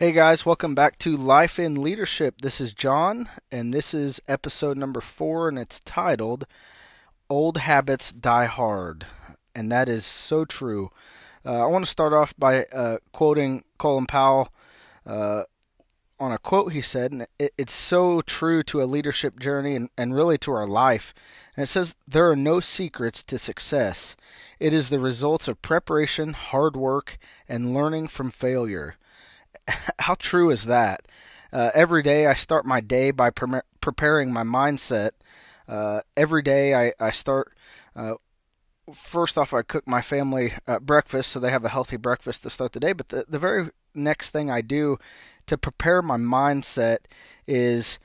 Hey guys, welcome back to Life in Leadership. This is John, and this is episode number four, and it's titled Old Habits Die Hard. And that is so true. Uh, I want to start off by uh, quoting Colin Powell uh, on a quote he said, and it, it's so true to a leadership journey and, and really to our life. And it says, There are no secrets to success. It is the results of preparation, hard work, and learning from failure. how true is that? Uh, every day I start my day by pre- preparing my mindset. Uh, every day I, I start. Uh, first off, I cook my family uh, breakfast so they have a healthy breakfast to start the day. But the, the very next thing I do to prepare my mindset is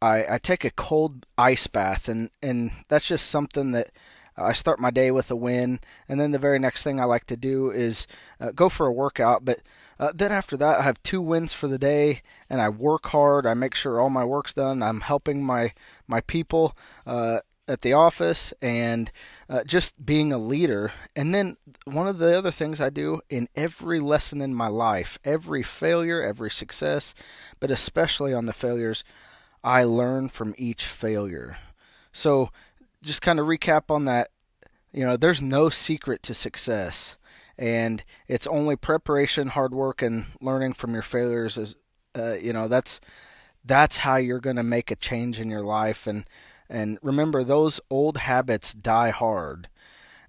I, I take a cold ice bath, and, and that's just something that I start my day with a win. And then the very next thing I like to do is uh, go for a workout. But uh, then after that, I have two wins for the day, and I work hard. I make sure all my work's done. I'm helping my my people uh, at the office, and uh, just being a leader. And then one of the other things I do in every lesson in my life, every failure, every success, but especially on the failures, I learn from each failure. So just kind of recap on that. You know, there's no secret to success and it's only preparation, hard work, and learning from your failures. Is uh, you know that's that's how you're going to make a change in your life. And and remember, those old habits die hard.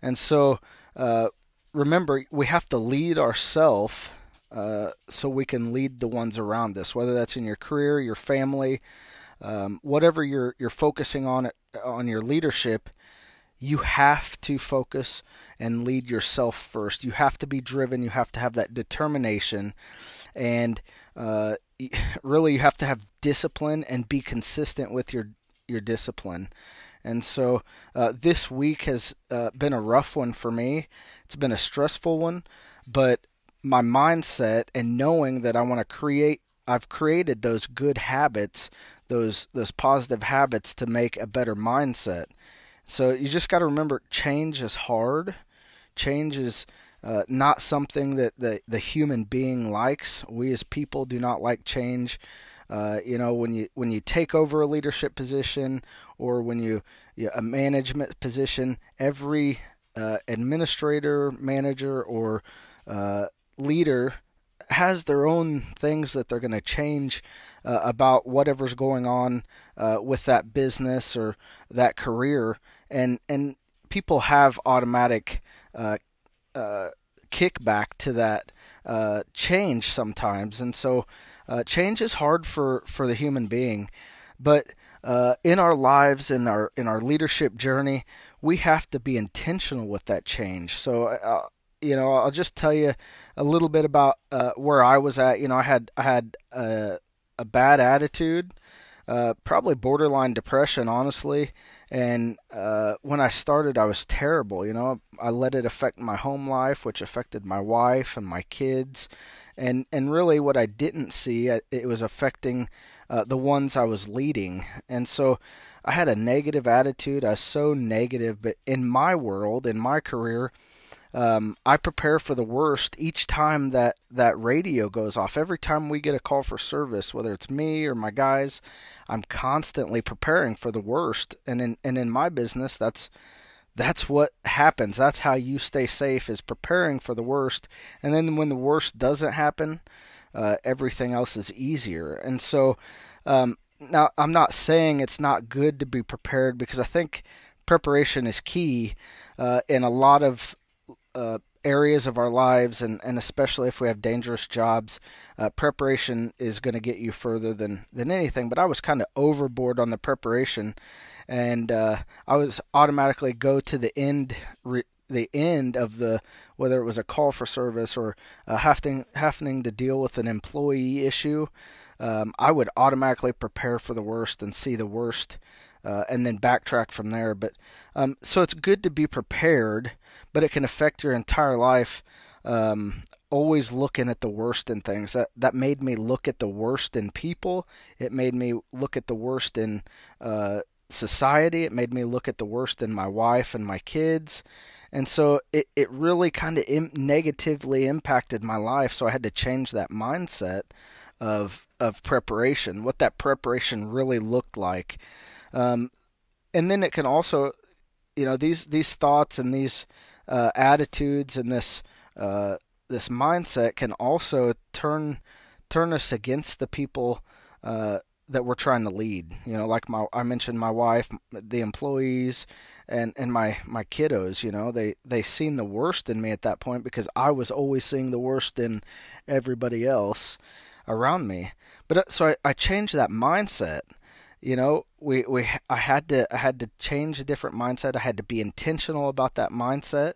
And so uh, remember, we have to lead ourselves uh, so we can lead the ones around us. Whether that's in your career, your family, um, whatever you're you're focusing on on your leadership you have to focus and lead yourself first. You have to be driven. You have to have that determination, and uh, really, you have to have discipline and be consistent with your your discipline. And so, uh, this week has uh, been a rough one for me. It's been a stressful one, but my mindset and knowing that I want to create, I've created those good habits, those those positive habits to make a better mindset. So you just got to remember change is hard. Change is uh, not something that the, the human being likes. We as people do not like change. Uh, you know, when you when you take over a leadership position or when you, you a management position, every uh, administrator, manager, or uh, leader has their own things that they're going to change uh, about whatever's going on uh, with that business or that career, and and people have automatic uh, uh kickback to that uh, change sometimes, and so uh, change is hard for for the human being, but in our lives in our in our leadership journey, we have to be intentional with that change. So you know, I'll just tell you a little bit about uh, where I was at. You know, I had I had a, a bad attitude, uh, probably borderline depression, honestly. And uh, when I started, I was terrible. You know, I let it affect my home life, which affected my wife and my kids, and and really what I didn't see, it was affecting uh, the ones I was leading. And so I had a negative attitude. I was so negative, but in my world, in my career um, I prepare for the worst each time that that radio goes off. Every time we get a call for service, whether it's me or my guys, I'm constantly preparing for the worst. And in and in my business, that's that's what happens. That's how you stay safe is preparing for the worst. And then when the worst doesn't happen, uh, everything else is easier. And so um, now I'm not saying it's not good to be prepared because I think preparation is key uh, in a lot of uh, areas of our lives, and, and especially if we have dangerous jobs, uh, preparation is going to get you further than, than anything. But I was kind of overboard on the preparation, and uh, I was automatically go to the end. Re- the end of the whether it was a call for service or uh, having to deal with an employee issue, um, I would automatically prepare for the worst and see the worst uh, and then backtrack from there. But um, so it's good to be prepared, but it can affect your entire life. Um, always looking at the worst in things that that made me look at the worst in people. It made me look at the worst in uh, society. It made me look at the worst in my wife and my kids. and so it it really kind of Im- negatively impacted my life. So I had to change that mindset of of preparation, what that preparation really looked like. Um, and then it can also, you know, these these thoughts and these uh, attitudes and this uh, this mindset can also turn turn us against the people uh, that we're trying to lead. You know, like my I mentioned my wife, the employees, and and my my kiddos. You know, they they seen the worst in me at that point because I was always seeing the worst in everybody else around me. But uh, so I, I changed that mindset. You know, we we I had to I had to change a different mindset. I had to be intentional about that mindset.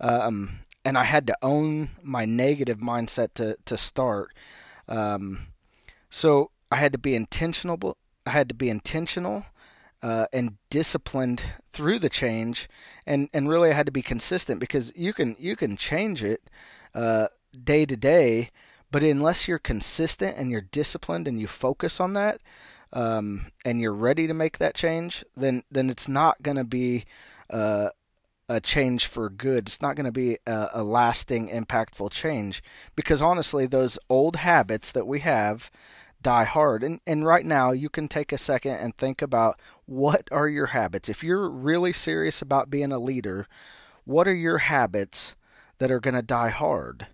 Um, and I had to own my negative mindset to to start. Um, so I had to be intentional. I had to be intentional uh, and disciplined through the change, and and really I had to be consistent because you can you can change it uh, day to day, but unless you're consistent and you're disciplined and you focus on that, um, and you're ready to make that change, then then it's not going to be uh, a change for good. It's not going to be a, a, lasting, impactful change because honestly, those old habits that we have die hard. And and right now you can take a second and think about what are your habits. If you're really serious about being a leader, what are your habits that are going to die hard?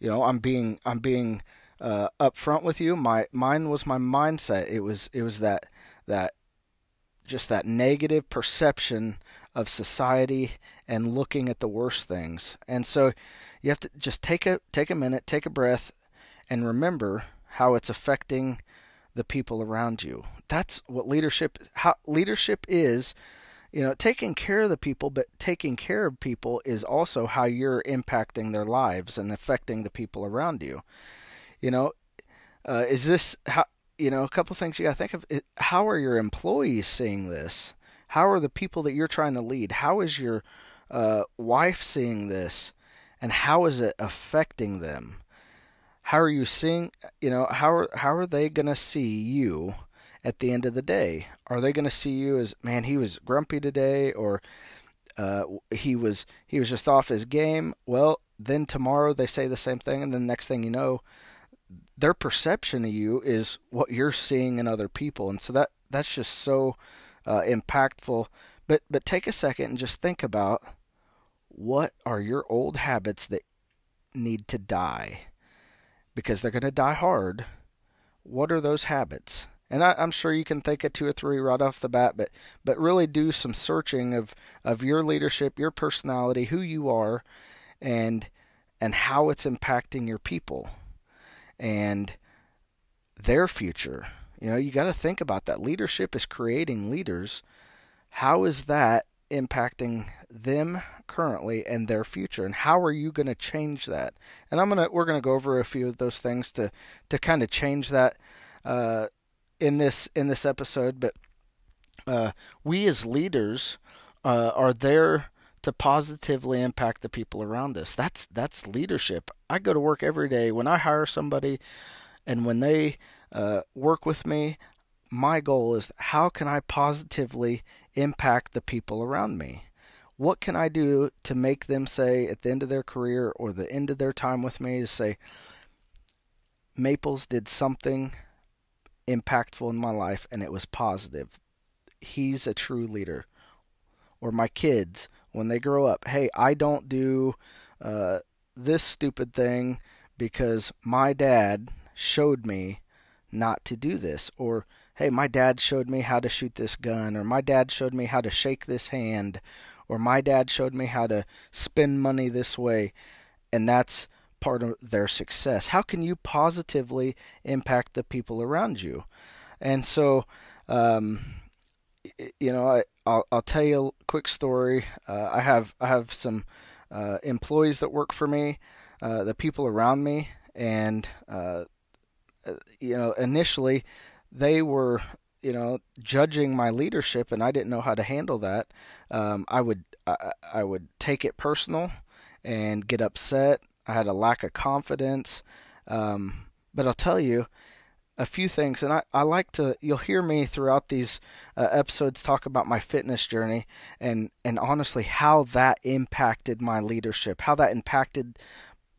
You know, I'm being I'm being uh, upfront with you. My mine was my mindset. It was it was that that just that negative perception of society and looking at the worst things. And so you have to just take a take a minute, take a breath and remember how it's affecting the people around you. That's what leadership how leadership is. You know, taking care of the people, but taking care of people is also how you're impacting their lives and affecting the people around you. You know, uh, is this how? You know, a couple things you got to think of. How are your employees seeing this? How are the people that you're trying to lead? How is your uh, wife seeing this? And how is it affecting them? how are you seeing you know how are how are they to see you at the end of the day are they going to see you as man he was grumpy today or uh, he was he was just off his game well then tomorrow they say the same thing and then the next thing you know their perception of you is what you're seeing in other people and so that that's just so uh, impactful but but take a second and just think about what are your old habits that need to die because they're going to die hard. What are those habits? And I, am sure you can think of two or three right off the bat, but but really do some searching of of your leadership, your personality, who you are, and and how it's impacting your people and their future. You know, you got to think about that. Leadership is creating leaders. How is that impacting them currently and their future and how are you going to change that and i'm going to we're going to go over a few of those things to to kind of change that uh, in this in this episode but uh, we as leaders uh, are there to positively impact the people around us that's that's leadership i go to work every day when i hire somebody and when they uh, work with me my goal is how can I positively impact the people around me? What can I do to make them say at the end of their career or the end of their time with me to say, Maples did something impactful in my life and it was positive. He's a true leader. Or my kids, when they grow up, hey, I don't do uh, this stupid thing because my dad showed me not to do this. Or hey, my dad showed me how to shoot this gun, or my dad showed me how to shake this hand, or my dad showed me how to spend money this way, and that's part of their success. How can you positively impact the people around you? And so, um, you know, I, I'll, I'll tell you a quick story. Uh, I have I have some uh, employees that work for me, uh, the people around me, and uh, uh, you know, initially they were you know judging my leadership and I didn't know how to handle that. Um, I would I, I, would take it personal and get upset. I had a lack of confidence. Um, but I'll tell you a few things, and I, I like to. You'll hear me throughout these uh, episodes talk about my fitness journey, and and honestly how that impacted my leadership, how that impacted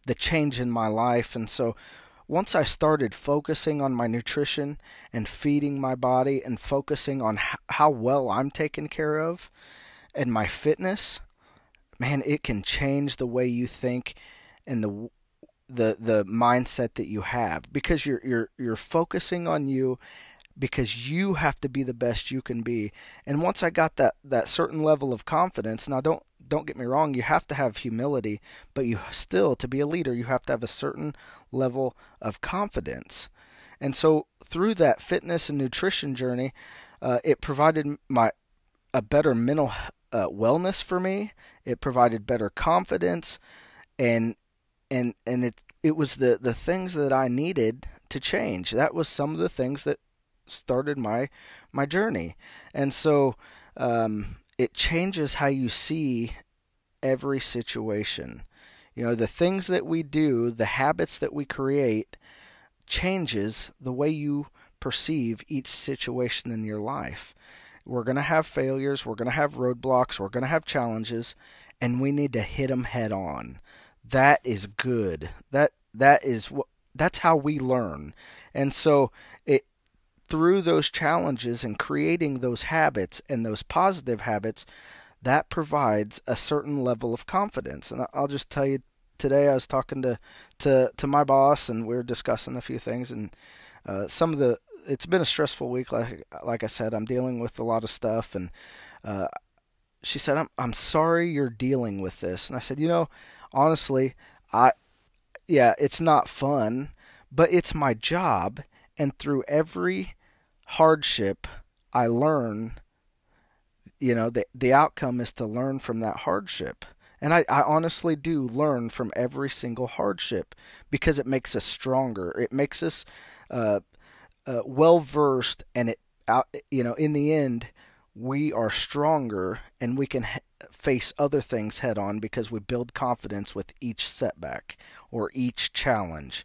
the change in my life, and so once I started focusing on my nutrition and feeding my body and focusing on how well I'm taken care of and my fitness, man, it can change the way you think and the the the mindset that you have because you're you're you're focusing on you because you have to be the best you can be. And once I got that that certain level of confidence, now don't don't get me wrong, you have to have humility, but you still to be a leader, you have to have a certain level of confidence. And so through that fitness and nutrition journey, uh, it provided my a better mental uh, wellness for me. It provided better confidence, and and and it it was the the things that I needed to change. That was some of the things that started my my journey, and so um, it changes how you see every situation. You know, the things that we do, the habits that we create, changes the way you perceive each situation in your life. We're going to have failures, we're going to have roadblocks, we're going to have challenges, and we need to hit them head on. That is good. That that is what that's how we learn. And so it through those challenges and creating those habits and those positive habits, that provides a certain level of confidence. And I'll just tell you today I was talking to to to my boss and we were discussing a few things and uh, some of the it's been a stressful week. Like like I said, I'm dealing with a lot of stuff, and uh, she said, "I'm I'm sorry you're dealing with this." And I said, "You know, honestly, I yeah, it's not fun, but it's my job, and through every hardship, I learn. You know, the the outcome is to learn from that hardship." And I, I honestly do learn from every single hardship because it makes us stronger. It makes us uh, uh, well versed, and it out you know in the end we are stronger and we can face other things head on because we build confidence with each setback or each challenge.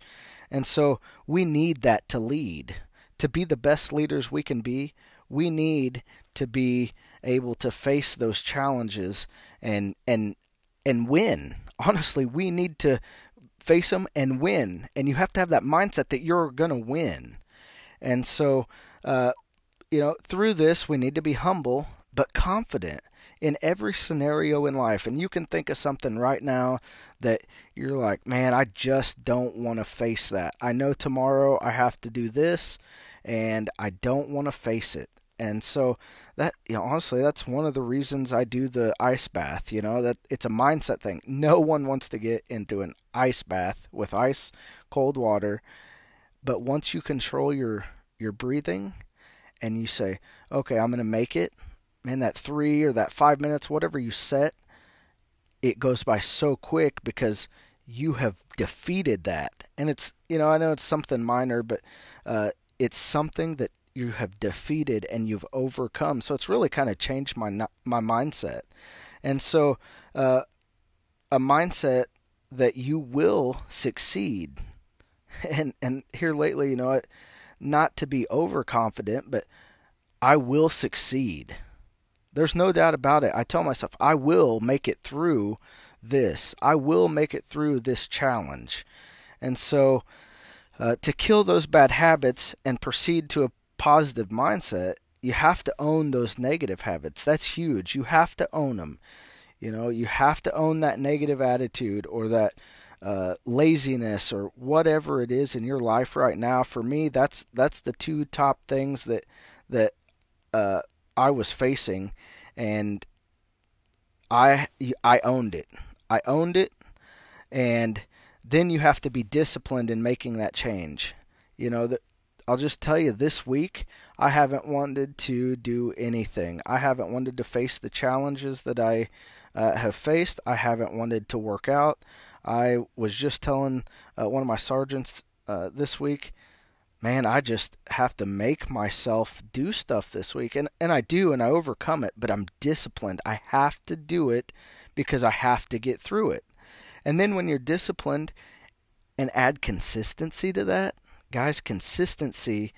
And so we need that to lead. To be the best leaders we can be, we need to be able to face those challenges and and and win. Honestly, we need to face them and win. And you have to have that mindset that you're going to win. And so, uh, you know, through this, we need to be humble but confident in every scenario in life. And you can think of something right now that you're like, man, I just don't want to face that. I know tomorrow I have to do this and I don't want to face it. And so that you know honestly that's one of the reasons I do the ice bath, you know, that it's a mindset thing. No one wants to get into an ice bath with ice cold water but once you control your your breathing and you say, "Okay, I'm going to make it." Man, that 3 or that 5 minutes, whatever you set, it goes by so quick because you have defeated that. And it's, you know, I know it's something minor, but uh, it's something that you have defeated and you've overcome. So it's really kind of changed my my mindset. And so uh, a mindset that you will succeed and and here lately, you know, not to be overconfident, but I will succeed. There's no doubt about it. I tell myself I will make it through this. I will make it through this challenge. And so uh, to kill those bad habits and proceed to a positive mindset, you have to own those negative habits. That's huge. You have to own them. You know, you have to own that negative attitude or that uh, laziness or whatever it is in your life right now. For me, that's that's the two top things that that uh, I was facing, and I I owned it. I owned it, and then you have to be disciplined in making that change. You know. I'll just tell you this week, I haven't wanted to do anything. I haven't wanted to face the challenges that I uh, have faced. I haven't wanted to work out. I was just telling uh, one of my sergeants uh, this week, man, I just have to make myself do stuff this week. And, and I do, and I overcome it, but I'm disciplined. I have to do it because I have to get through it. And then when you're disciplined and add consistency to that, guys, consistency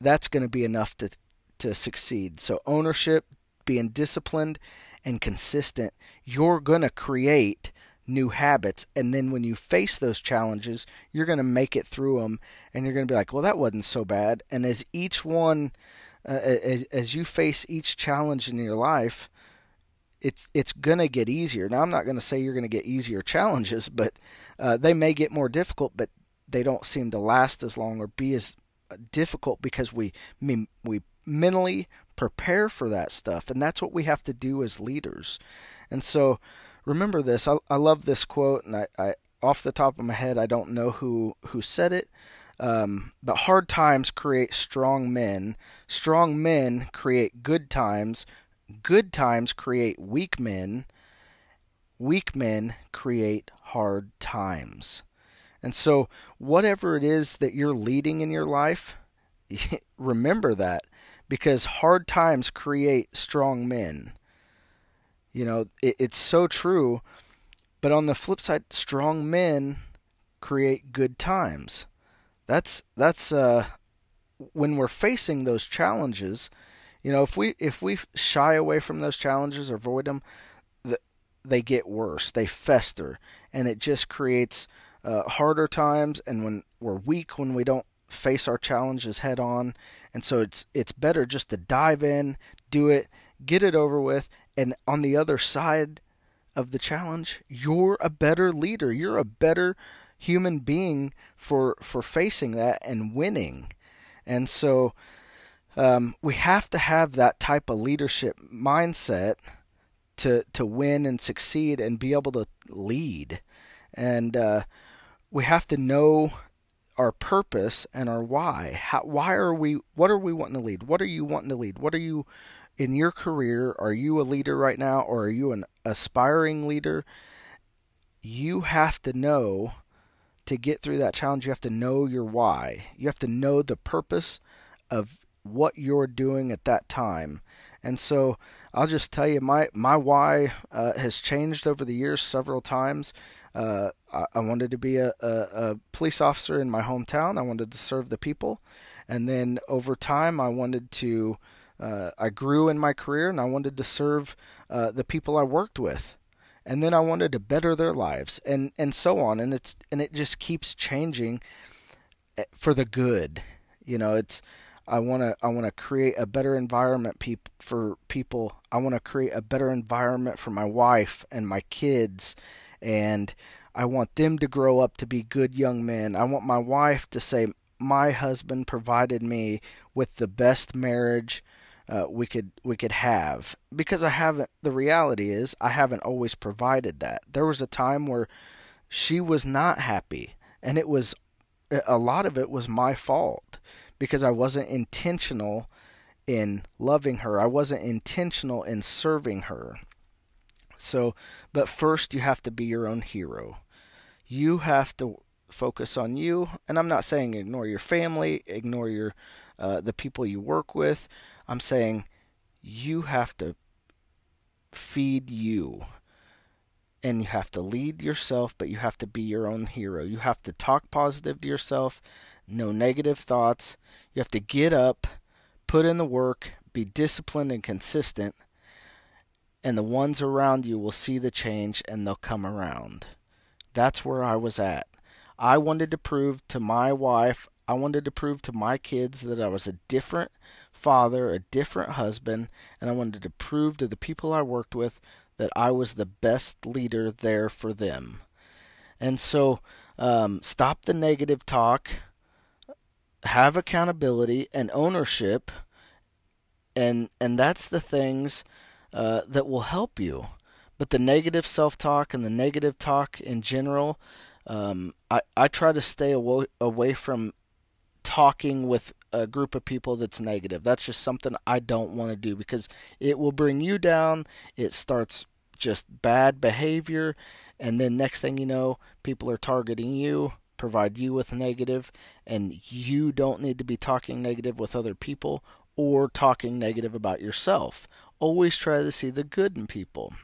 that's going to be enough to to succeed. So ownership, being disciplined and consistent, you're going to create new habits and then when you face those challenges, you're going to make it through them and you're going to be like, "Well, that wasn't so bad." And as each one uh, as, as you face each challenge in your life, it's it's gonna get easier. Now I'm not gonna say you're gonna get easier challenges, but uh, they may get more difficult, but they don't seem to last as long or be as difficult because we we mentally prepare for that stuff, and that's what we have to do as leaders. And so, remember this. I, I love this quote, and I, I off the top of my head I don't know who who said it. Um, but hard times create strong men. Strong men create good times. Good times create weak men. Weak men create hard times. And so, whatever it is that you're leading in your life, remember that because hard times create strong men. You know, it, it's so true. But on the flip side, strong men create good times. That's that's uh, when we're facing those challenges you know, if we if we shy away from those challenges or avoid them, the, they get worse. They fester, and it just creates uh, harder times. And when we're weak, when we don't face our challenges head on, and so it's it's better just to dive in, do it, get it over with, and on the other side of the challenge, you're a better leader. You're a better human being for for facing that and winning. And so um, we have to have that type of leadership mindset to to win and succeed and be able to lead. And uh, we have to know our purpose and our why. How, why are we? What are we wanting to lead? What are you wanting to lead? What are you in your career? Are you a leader right now, or are you an aspiring leader? You have to know to get through that challenge. You have to know your why. You have to know the purpose of what you're doing at that time. And so I'll just tell you, my my why uh, has changed over the years several times. Uh, I, I, wanted to be a, a, a, police officer in my hometown. I wanted to serve the people, and then over time, I wanted to. Uh, I grew in my career, and I wanted to serve uh, the people I worked with, and then I wanted to better their lives, and and so on. And it's and it just keeps changing eh, for the good. You know, it's I want to I want to create a better environment peop- for people. I want to create a better environment for my wife and my kids and I want them to grow up to be good young men. I want my wife to say my husband provided me with the best marriage uh, we could we could have because I haven't the reality is I haven't always provided that. There was a time where she was not happy and it was a lot of it was my fault because I wasn't intentional in loving her. I wasn't intentional in serving her. So, but first you have to be your own hero. You have to focus on you, and I'm not saying ignore your family, ignore your uh, the people you work with. I'm saying you have to feed you. And you have to lead yourself, but you have to be your own hero. You have to talk positive to yourself no negative thoughts. You have to get up, put in the work, be disciplined and consistent, and the ones around you will see the change and they'll come around. That's where I was at. I wanted to prove to my wife, I wanted to prove to my kids that I was a different father, a different husband, and I wanted to prove to the people I worked with that I was the best leader there for them. And so, um, stop the negative talk have accountability and ownership and and that's the things uh, that will help you but the negative self-talk and the negative talk in general um, I, I try to stay away, away from talking with a group of people that's negative that's just something i don't want to do because it will bring you down it starts just bad behavior and then next thing you know people are targeting you provide you with negative, and you don't need to be talking negative with other people or talking negative about yourself. Always try to see the good in people.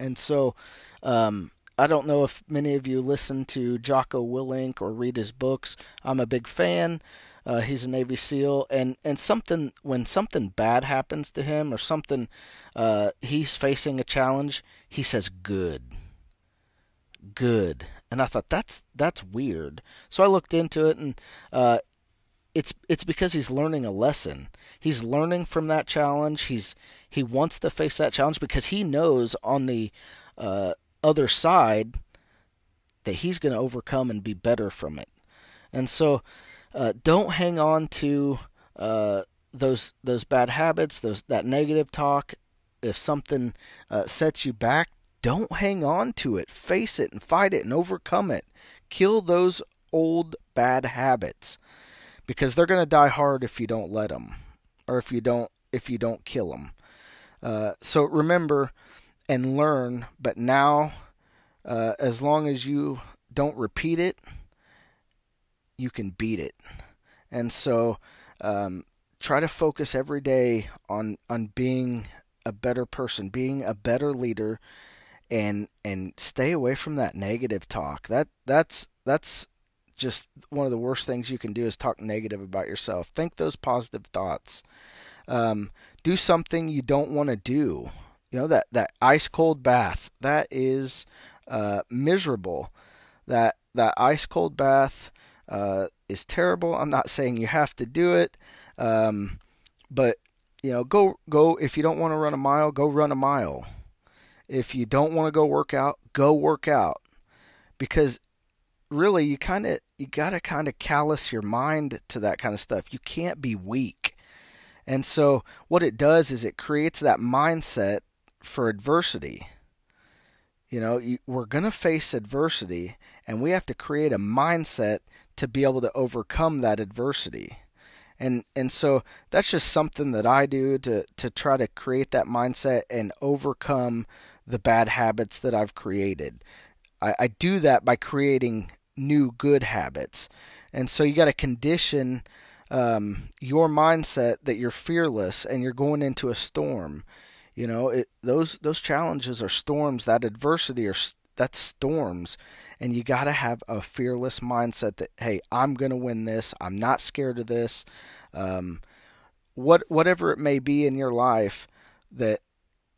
And so, um, I don't know if many of you listen to Jocko Willink or read his books. I'm a big fan. Uh, he's a Navy SEAL, and and something when something bad happens to him or something, uh, he's facing a challenge. He says, "Good, good," and I thought that's that's weird. So I looked into it, and uh, it's it's because he's learning a lesson. He's learning from that challenge. He's he wants to face that challenge because he knows on the uh, other side that he's going to overcome and be better from it. And so, uh, don't hang on to uh, those those bad habits, those that negative talk. If something uh, sets you back, don't hang on to it. Face it and fight it and overcome it. Kill those old bad habits because they're going to die hard if you don't let them or if you don't if you don't kill them. Uh, so remember and learn, but now, uh, as long as you don't repeat it, you can beat it. And so, um, try to focus every day on on being a better person, being a better leader, and and stay away from that negative talk. That that's that's just one of the worst things you can do is talk negative about yourself. Think those positive thoughts. Um, do something you don't want to do. You know that that ice cold bath that is uh, miserable. That that ice cold bath uh, is terrible. I'm not saying you have to do it, um, but you know, go go if you don't want to run a mile, go run a mile. If you don't want to go work out, go work out. Because really you kind of you got to kind of callous your mind to that kind of stuff. You can't be weak. And so what it does is it creates that mindset for adversity. You know, you, we're going to face adversity, and we have to create a mindset to be able to overcome that adversity. And and so that's just something that I do to to try to create that mindset and overcome the bad habits that I've created. I, I do that by creating new good habits. And so you got to condition um, your mindset that you're fearless and you're going into a storm. You know, it, those those challenges are storms. That adversity are that's storms, and you got to have a fearless mindset that hey, I'm going to win this. I'm not scared of this. Um, what whatever it may be in your life, that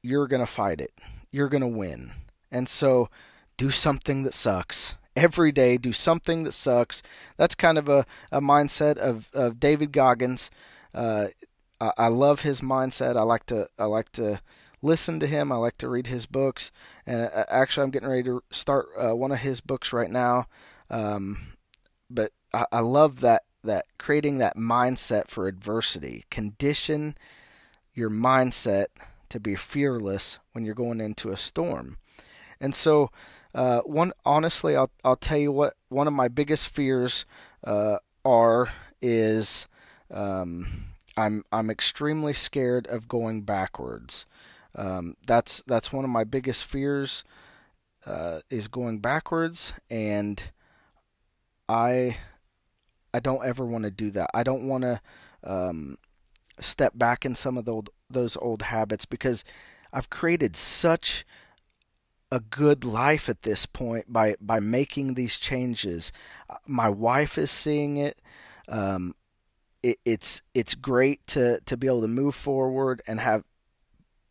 you're going to fight it. You're going to win. And so, do something that sucks every day. Do something that sucks. That's kind of a, a mindset of, of David Goggins. Uh, I, I love his mindset. I like to I like to listen to him. I like to read his books. And uh, actually, I'm getting ready to start uh, one of his books right now. Um, but I, I love that that creating that mindset for adversity. Condition your mindset to be fearless when you're going into a storm. And so, uh, one honestly, I'll I'll tell you what one of my biggest fears uh, are is um, I'm I'm extremely scared of going backwards. Um, that's that's one of my biggest fears uh, is going backwards, and I I don't ever want to do that. I don't want to um, step back in some of old, those old habits because I've created such a good life at this point by by making these changes. My wife is seeing it. Um, it, it's it's great to to be able to move forward and have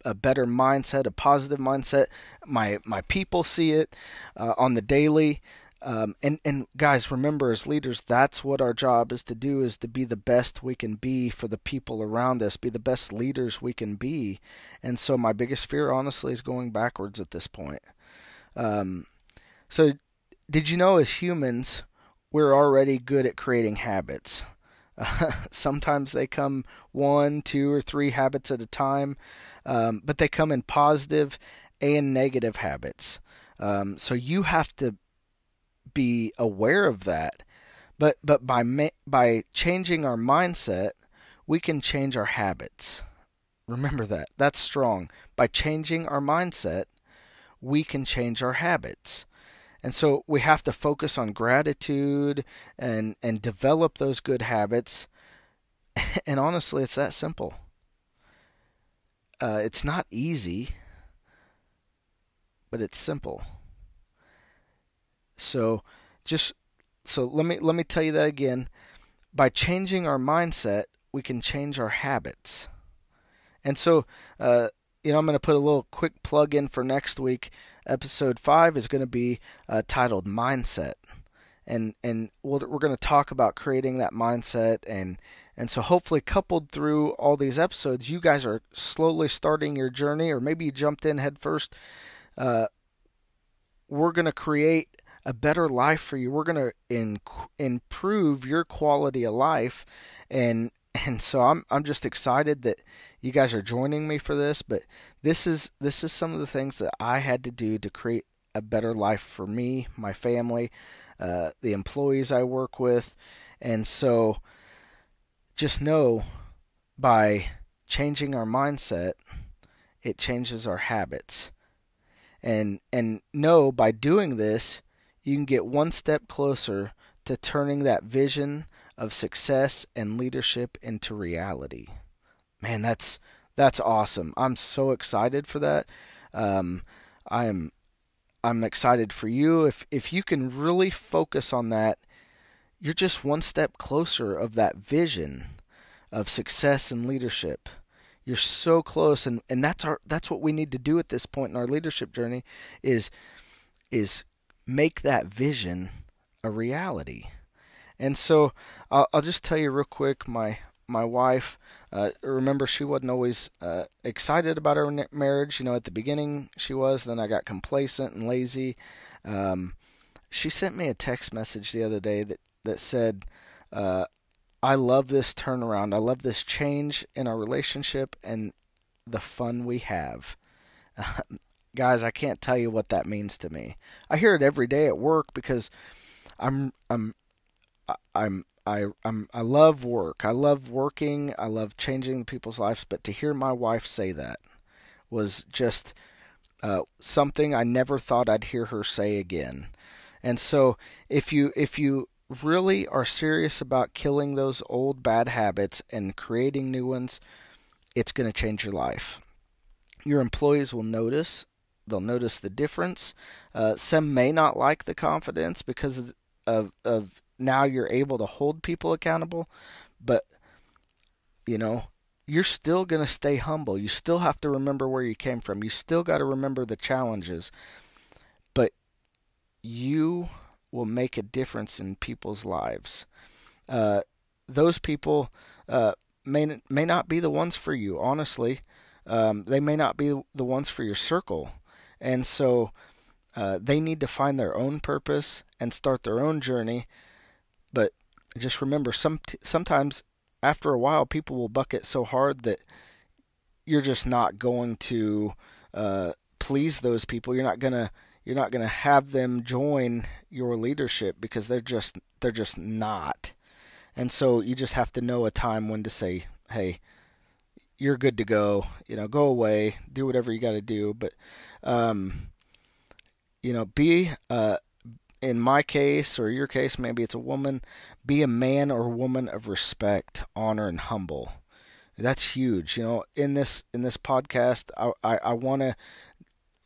a better mindset, a positive mindset. My my people see it uh, on the daily. Um, and and guys, remember as leaders, that's what our job is to do: is to be the best we can be for the people around us, be the best leaders we can be. And so, my biggest fear, honestly, is going backwards at this point. Um, so, did you know, as humans, we're already good at creating habits? sometimes they come one, two, or three habits at a time, um, but they come in positive and negative habits. Um, so you have to be aware of that. But but by ma- by changing our mindset, we can change our habits. Remember that. That's strong. By changing our mindset, we can change our habits. And so we have to focus on gratitude and and develop those good habits. And honestly, it's that simple. Uh, it's not easy, but it's simple. so just so let me let me tell you that again. By changing our mindset, we can change our habits. And so, uh, you know, I'm going to put a little quick plug in for next week. Episode five is going to be uh, titled "Mindset," and and we we are going to talk about creating that mindset and and so hopefully coupled through all these episodes, you guys are slowly starting your journey, or maybe you jumped in headfirst. Uh, we're going to create a better life for you. We're going to improve your quality of life, and and so I'm I'm just excited that you guys are joining me for this. But this is this is some of the things that I had to do to create a better life for me, my family, uh, the employees I work with, and so just know by changing our mindset, it changes our habits. And and know by doing this, you can get one step closer to turning that vision of success and leadership into reality. Man, that's that's awesome. I'm so excited for that. Um, I'm I'm excited for you. If if you can really focus on that, you're just one step closer of that vision of success and leadership. You're so close, and, and that's our that's what we need to do at this point in our leadership journey is is make that vision a reality. And so I'll, I'll just tell you real quick. My my wife, uh, remember, she wasn't always uh, excited about our marriage. You know, at the beginning she was. Then I got complacent and lazy. Um, she sent me a text message the other day that that said, uh, "I love this turnaround. I love this change in our relationship and the fun we have." guys, I can't tell you what that means to me. I hear it every day at work because I'm I'm I'm I I'm I love work. I love working. I love changing people's lives. But to hear my wife say that was just uh, something I never thought I'd hear her say again. And so if you if you really are serious about killing those old bad habits and creating new ones, it's going to change your life. Your employees will notice. They'll notice the difference. Uh, some may not like the confidence because of, of, of now you're able to hold people accountable, but you know, you're still going to stay humble. You still have to remember where you came from. You still got to remember the challenges. But you will make a difference in people's lives. Uh, those people uh, may may not be the ones for you. Honestly, um, they may not be the ones for your circle, and so uh, they need to find their own purpose and start their own journey. But just remember, some sometimes after a while, people will bucket so hard that you're just not going to uh, please those people. You're not gonna you're not gonna have them join your leadership because they're just they're just not. And so you just have to know a time when to say, "Hey, you're good to go. You know, go away, do whatever you got to do." But um, you know, be uh, in my case or your case, maybe it's a woman, be a man or woman of respect, honor, and humble. That's huge. You know, in this in this podcast, I I, I want to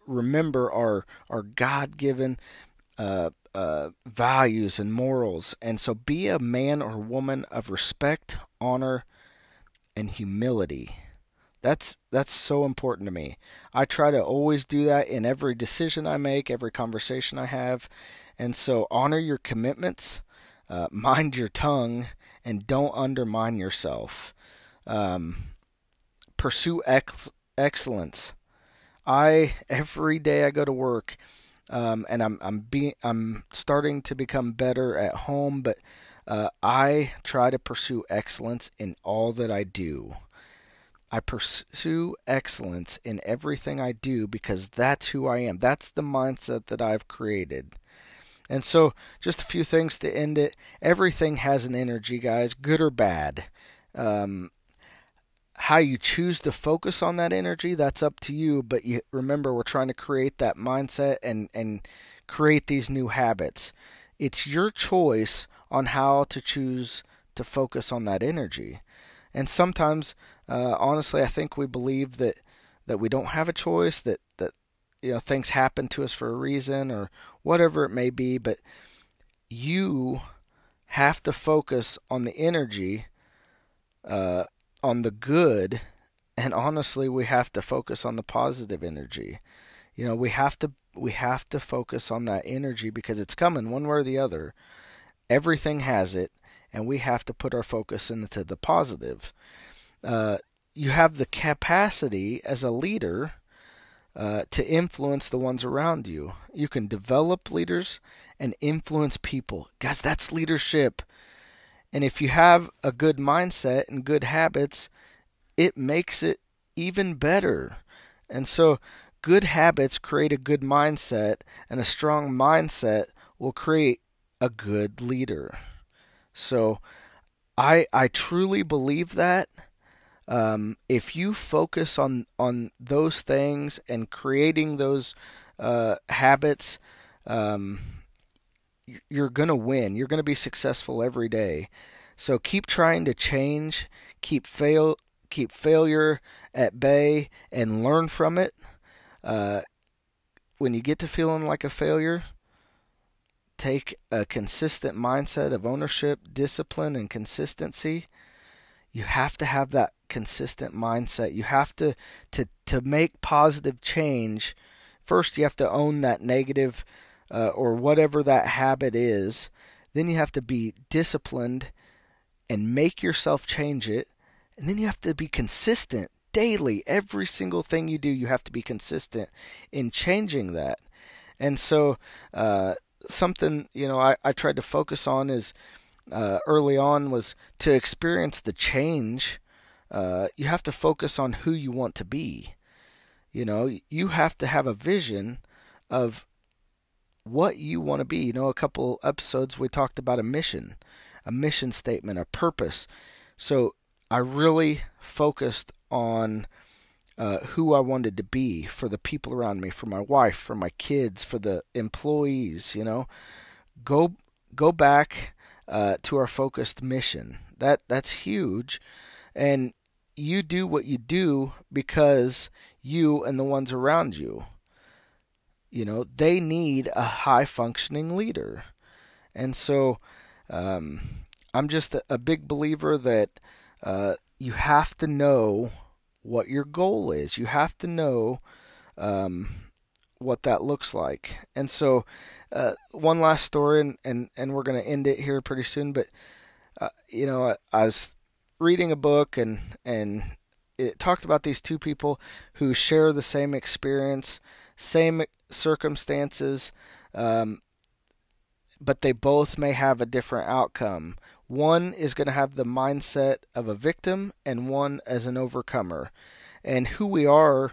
remember our our God given uh, uh, values and morals, and so be a man or woman of respect, honor, and humility. That's that's so important to me. I try to always do that in every decision I make, every conversation I have, and so honor your commitments, uh, mind your tongue, and don't undermine yourself. Um, pursue ex- excellence. I every day I go to work, um, and I'm I'm being I'm starting to become better at home, but uh, I try to pursue excellence in all that I do. I pursue excellence in everything I do because that's who I am. That's the mindset that I've created. And so, just a few things to end it. Everything has an energy, guys, good or bad. Um, how you choose to focus on that energy, that's up to you. But you, remember, we're trying to create that mindset and, and create these new habits. It's your choice on how to choose to focus on that energy. And sometimes, uh, honestly, I think we believe that, that we don't have a choice, that, that you know things happen to us for a reason or whatever it may be, but you have to focus on the energy, uh, on the good, and honestly, we have to focus on the positive energy. You know, we have to we have to focus on that energy because it's coming one way or the other. Everything has it, and we have to put our focus into the positive. Uh, you have the capacity as a leader uh, to influence the ones around you. You can develop leaders and influence people. Guys, that's leadership. And if you have a good mindset and good habits, it makes it even better. And so, good habits create a good mindset, and a strong mindset will create a good leader. So, I I truly believe that um, if you focus on on those things and creating those uh, habits, um, you're gonna win. You're gonna be successful every day. So keep trying to change, keep fail, keep failure at bay, and learn from it. Uh, when you get to feeling like a failure, take a consistent mindset of ownership, discipline, and consistency you have to have that consistent mindset. You have to to to make positive change. First, you have to own that negative, uh, or whatever that habit is. Then you have to be disciplined and make yourself change it. And then you have to be consistent daily. Every single thing you do, you have to be consistent in changing that. And so, uh, something you know I, I tried to focus on is uh, early on was to experience the change. Uh, you have to focus on who you want to be. You know, you have to have a vision of what you want to be. You know, a couple episodes we talked about a mission, a mission statement, a purpose. So I really focused on uh, who I wanted to be for the people around me, for my wife, for my kids, for the employees. You know, go go back uh, to our focused mission. That that's huge, and you do what you do because you and the ones around you. You know they need a high functioning leader, and so um, I'm just a, big believer that uh, you have to know what your goal is. You have to know um, what that looks like. And so, uh, one last story, and, and, and we're going to end it here pretty soon. But, uh, you know, I, I, was reading a book, and, and it talked about these two people who share the same experience, same circumstances, um, but they both may have a different outcome. One is going to have the mindset of a victim, and one as an overcomer. And who we are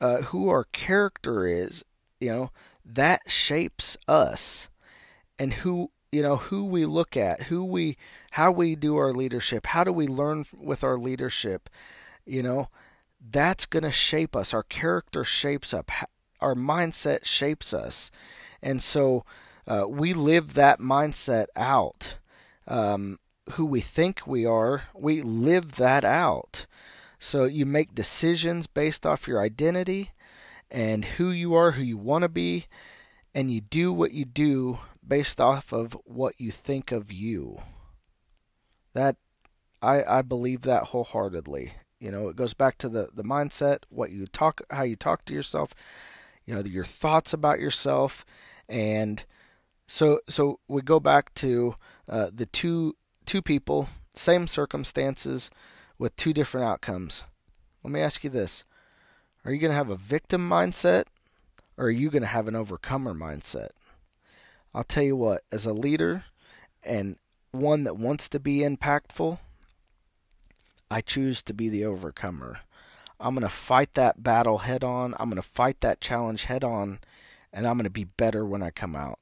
uh, who our character is, you know, that shapes us and who you know who we look at who we how we do our leadership how do we learn with our leadership you know that's going to shape us our character shapes up our mindset shapes us and so uh, we live that mindset out um, who we think we are we live that out so you make decisions based off your identity and who you are, who you want to be, and you do what you do based off of what you think of you. That I I believe that wholeheartedly. You know, it goes back to the the mindset, what you talk how you talk to yourself, you know, your thoughts about yourself and so so we go back to uh, the two two people, same circumstances, with two different outcomes. Let me ask you this Are you going to have a victim mindset or are you going to have an overcomer mindset? I'll tell you what, as a leader and one that wants to be impactful, I choose to be the overcomer. I'm going to fight that battle head on. I'm going to fight that challenge head on, and I'm going to be better when I come out.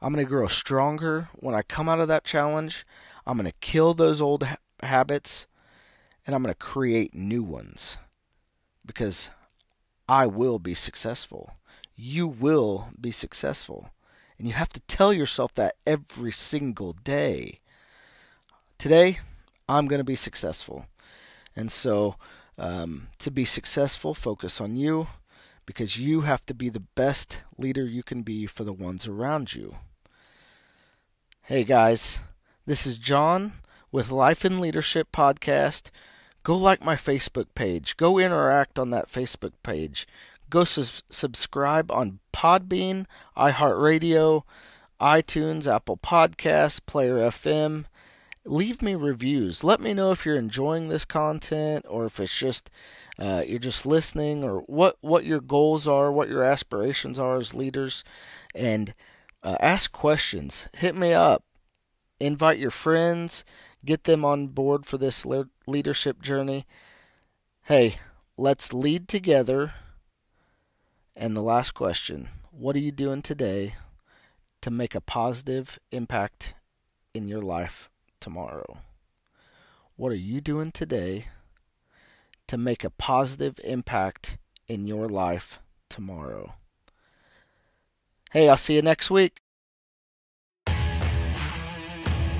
I'm going to grow stronger when I come out of that challenge. I'm going to kill those old ha- habits and I'm going to create new ones because I will be successful. You will be successful. And you have to tell yourself that every single day. Today, I'm going to be successful. And so, um, to be successful, focus on you, because you have to be the best leader you can be for the ones around you. Hey guys, this is John with Life in Leadership Podcast. Go like my Facebook page. Go interact on that Facebook page. Go su- subscribe on Podbean, iHeartRadio, iTunes, Apple Podcasts, Player FM. Leave me reviews. Let me know if you're enjoying this content or if it's just uh, you're just listening or what what your goals are, what your aspirations are as leaders, and uh, ask questions. Hit me up. Invite your friends. Get them on board for this le- leadership journey. Hey, let's lead together. And the last question What are you doing today to make a positive impact in your life tomorrow? What are you doing today to make a positive impact in your life tomorrow? Hey, I'll see you next week.